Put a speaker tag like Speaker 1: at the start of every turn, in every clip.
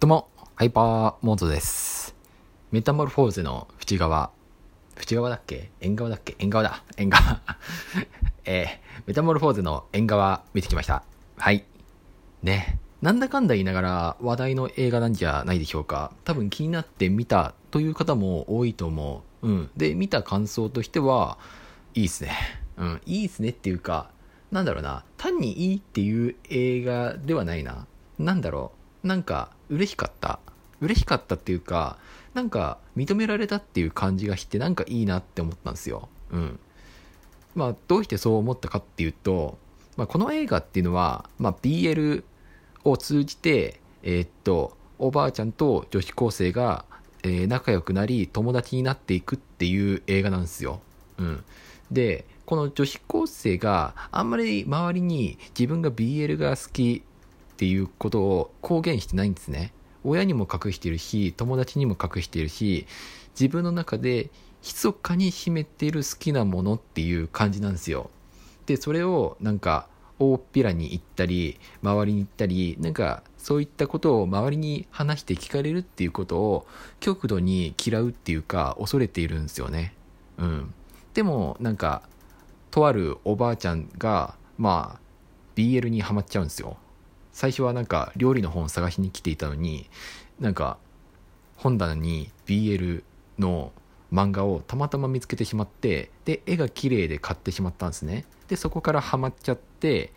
Speaker 1: どうも、ハイパーモードです。メタモルフォーゼの縁側。縁側だっけ？縁側だっけ？縁側だ。縁側。えー、メタモルフォーゼの縁側見てきました。はい。ね。なんだかんだ言いながら話題の映画なんじゃないでしょうか。多分気になって見たという方も多いと思う。うん。で、見た感想としては、いいっすね。うん。いいっすねっていうか、なんだろうな。単にいいっていう映画ではないな。なんだろう。なんか、嬉しかった。嬉しかったっていうか、なんか、認められたっていう感じがして、なんかいいなって思ったんですよ。うん。まあ、どうしてそう思ったかっていうと、まあ、この映画っていうのは、まあ、BL を通じて、えーっと、おばあちゃんと女子高生が、えー仲良くなり、友達になっていくっていう映画なんですよ。うん。で、この女子高生があんまり周りに自分が BL が好きっていうことを公言してないんですね。親にも隠してるし、友達にも隠してるし、自分の中で密かに秘めている好きなものっていう感じなんですよ。で、それをなんか大っぴらに言ったり、周りに言ったり、なんかそういったことを周りに話して聞かれるっていうことを極度に嫌うっていうか恐れているんですよね。うん。でもなんか、とあるおばあちゃんが、まあ、BL にハマっちゃうんですよ。最初はなんか料理の本を探しに来ていたのに、なんか本棚に BL の漫画をたまたま見つけてしまって、で、絵が綺麗で買ってしまったんですね。で、そこからハマっちゃって、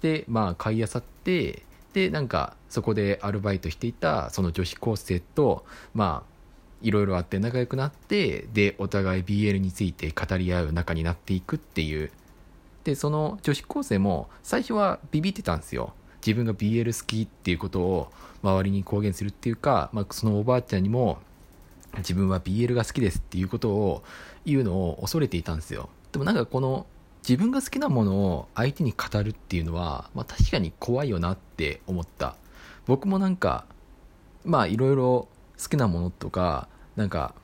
Speaker 1: で、まあ買い漁って、で、なんかそこでアルバイトしていたその女子高生と、まあ、いろいろあって仲良くなって、で、お互い BL について語り合う仲になっていくっていう。で、その女子高生も最初はビビってたんですよ。自分が BL 好きっていうことを周りに公言するっていうか、まあ、そのおばあちゃんにも自分は BL が好きですっていうことを言うのを恐れていたんですよ。でもなんかこの自分が好きなものを相手に語るっていうのは、まあ、確かに怖いよなって思った。僕もなんか、まあいろいろ好きなものとか、なんか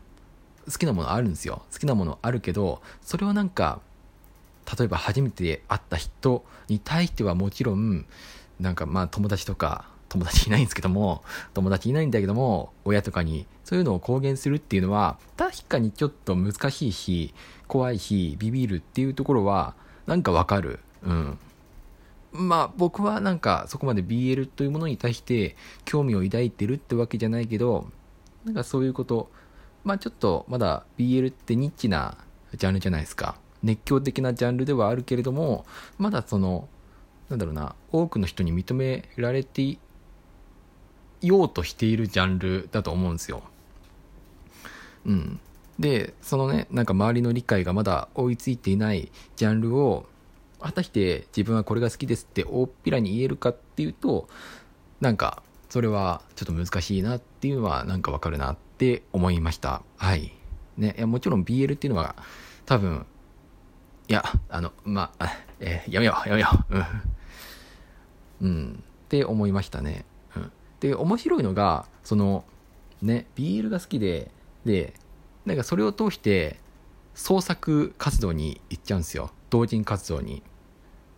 Speaker 1: 好きなものあるんですよ。好きなものあるけど、それはなんか、例えば初めて会った人に対してはもちろん、なんかまあ友達とか、友達いないんですけども、友達いないんだけども、親とかにそういうのを公言するっていうのは、確かにちょっと難しいし、怖いし、ビビるっていうところは、なんかわかる。うん。まあ僕はなんかそこまで BL というものに対して興味を抱いてるってわけじゃないけど、なんかそういうこと、まあちょっとまだ BL ってニッチなジャンルじゃないですか。熱狂的なジャンルではあるけれども、まだその、なんだろうな、多くの人に認められていようとしているジャンルだと思うんですよ。うん。で、そのね、なんか周りの理解がまだ追いついていないジャンルを、果たして自分はこれが好きですって大っぴらに言えるかっていうと、なんか、それはちょっと難しいなっていうのはなんかわかるなって思いました。はい。ね、いやもちろん BL っていうのは多分、いや、あの、まあ、えーやめよう、やめよう。うん。って思いましたね。うん。で、面白いのが、その、ね、BL が好きで、で、なんかそれを通して、創作活動に行っちゃうんですよ。同人活動に。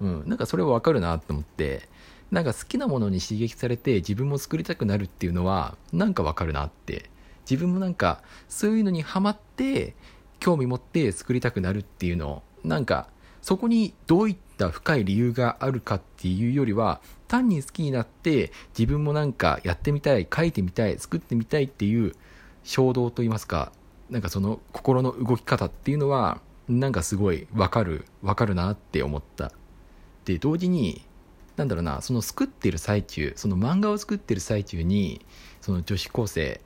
Speaker 1: うん。なんかそれはわかるなって思って、なんか好きなものに刺激されて自分も作りたくなるっていうのは、なんかわかるなって。自分もなんか、そういうのにハマって、興味持って作りたくなるっていうのを、なんか、そこにどういった深い理由があるかっていうよりは、単に好きになって、自分もなんかやってみたい、書いてみたい、作ってみたいっていう衝動といいますか、なんかその心の動き方っていうのは、なんかすごいわかる、わかるなって思った。で、同時に、なんだろうな、その作ってる最中、その漫画を作ってる最中に、その女子高生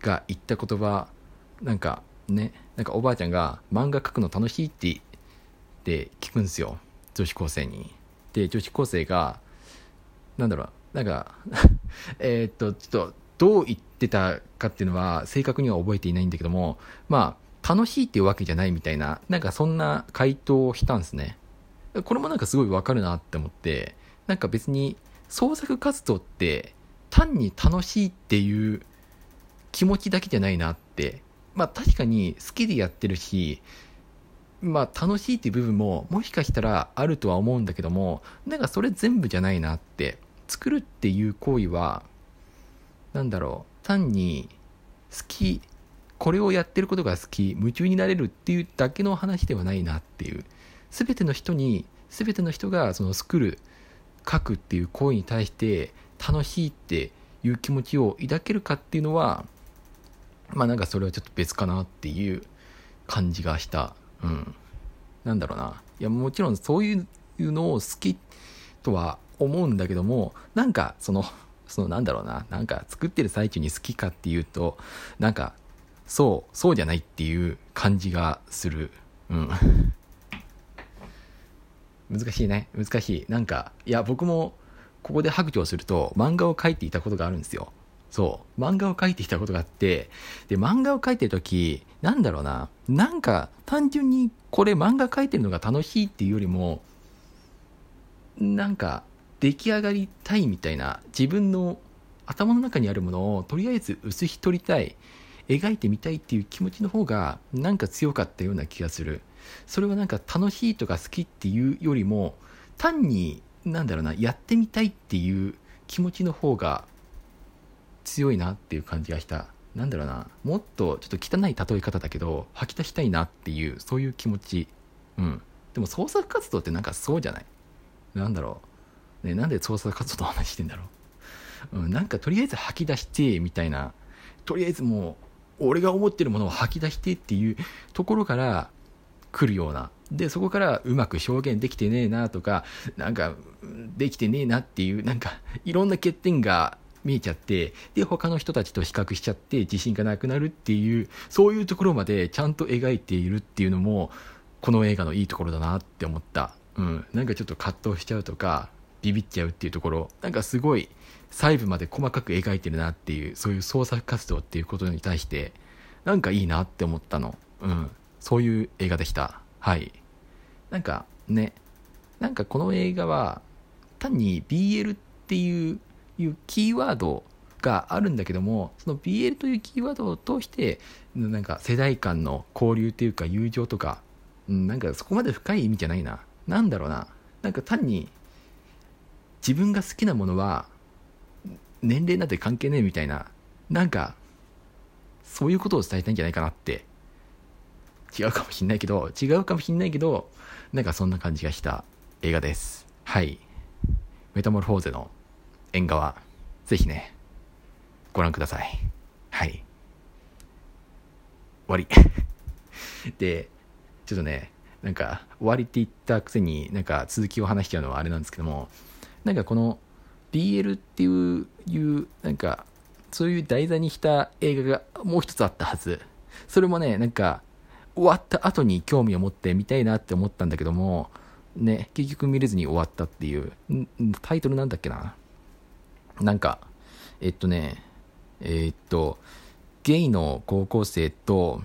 Speaker 1: が言った言葉、なんかね、なんかおばあちゃんが漫画描くの楽しいってって聞くんですよ。女子高生に。で、女子高生が、なんだろう、なんか、えっと、ちょっと、どう言ってたかっていうのは正確には覚えていないんだけども、まあ、楽しいっていうわけじゃないみたいな、なんかそんな回答をしたんですね。これもなんかすごいわかるなって思って、なんか別に創作活動って単に楽しいっていう気持ちだけじゃないなって。まあ確かに好きでやってるし、まあ楽しいっていう部分ももしかしたらあるとは思うんだけども、なんかそれ全部じゃないなって。作るっていう行為は、なんだろう単に好きこれをやってることが好き夢中になれるっていうだけの話ではないなっていう全ての人に全ての人がその作る書くっていう行為に対して楽しいっていう気持ちを抱けるかっていうのはまあなんかそれはちょっと別かなっていう感じがしたうん。なんだろうな。いやもちろんそういうのを好きとは思うんだけどもなんかそのそのなんだろうな。なんか作ってる最中に好きかっていうとなんかそうそうじゃないっていう感じがする。うん。難しいね。難しい。なんかいや僕もここで白状すると漫画を描いていたことがあるんですよ。そう。漫画を描いていたことがあってで漫画を描いてる時なんだろうな。なんか単純にこれ漫画描いてるのが楽しいっていうよりもなんか出来上がりたいみたいな自分の頭の中にあるものをとりあえず薄ひ取りたい描いてみたいっていう気持ちの方がなんか強かったような気がする。それはなんか楽しいとか好きっていうよりも単になんだろうなやってみたいっていう気持ちの方が強いなっていう感じがした。なんだろうな。もっとちょっと汚い例え方だけど吐き出したいなっていうそういう気持ち。うん。でも創作活動ってなんかそうじゃない？なんだろう。ねなんで創作活動の話してんだろう、うん、なんかとりあえず吐き出してみたいな。とりあえずもう俺が思ってるものを吐き出してっていうところから来るような。でそこからうまく表現できてねえなとかなんかできてねえなっていうなんかいろんな欠点が見えちゃってで他の人たちと比較しちゃって自信がなくなるっていうそういうところまでちゃんと描いているっていうのもこの映画のいいところだなって思った。うん。なんかちょっと葛藤しちゃうとかビビっちゃうっていうところ。なんかすごい細部まで細かく描いてるなっていうそういう創作活動っていうことに対してなんかいいなって思ったの。うん。そういう映画でした。はい。なんかねなんかこの映画は単に BL っていういうキーワードがあるんだけどもその BL というキーワードを通してなんか世代間の交流というか友情とか、うん、なんかそこまで深い意味じゃないな。なんだろうな。なんか単に自分が好きなものは年齢なんて関係ねえみたいななんかそういうことを伝えたいんじゃないかなって違うかもしんないけど違うかもしんないけどなんかそんな感じがした映画です。はい。メタモルフォーゼの縁側ぜひねご覧ください。はい。終わり。でちょっとねなんか終わりって言ったくせになんか続きを話しちゃうのはあれなんですけどもなんかこの BL っていういうなんかそういう題材にした映画がもう一つあったはず。それもねなんか終わった後に興味を持って見たいなって思ったんだけどもね結局見れずに終わったっていう。タイトルなんだっけな？なんか、えっとね、えー、っと、ゲイの高校生と、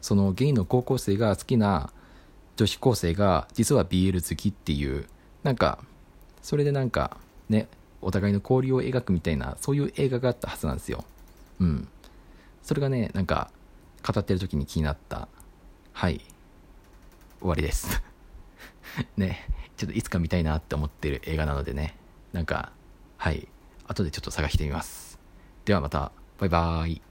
Speaker 1: そのゲイの高校生が好きな女子高生が実は BL 好きっていう、なんか、それでなんか、ね、お互いの交流を描くみたいな、そういう映画があったはずなんですよ。うん。それがね、なんか、語ってる時に気になった。はい。終わりです ね、ちょっといつか見たいなって思ってる映画なのでね、なんか、はい。後でちょっと探してみます。ではまた、バイバーイ。